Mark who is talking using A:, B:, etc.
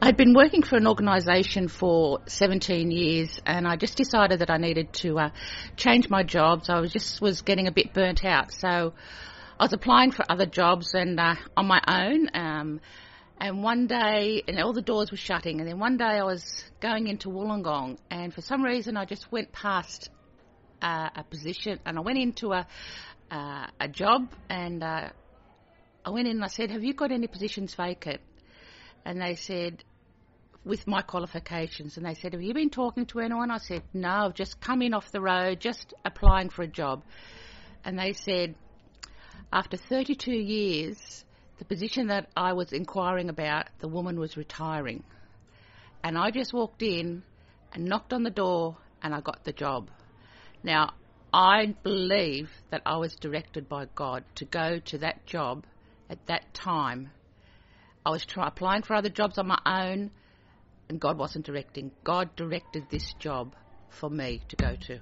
A: I'd been working for an organisation for 17 years, and I just decided that I needed to uh, change my jobs. I was just was getting a bit burnt out, so I was applying for other jobs and uh, on my own. Um, and one day, and all the doors were shutting, and then one day I was going into Wollongong, and for some reason I just went past uh, a position, and I went into a uh, a job, and uh, I went in and I said, "Have you got any positions vacant?" And they said, with my qualifications, and they said, "Have you been talking to anyone?" I said, "No, I've just come in off the road, just applying for a job." And they said, after 32 years, the position that I was inquiring about, the woman was retiring. And I just walked in and knocked on the door and I got the job. Now, I believe that I was directed by God to go to that job at that time. I was try- applying for other jobs on my own, and God wasn't directing. God directed this job for me to go to.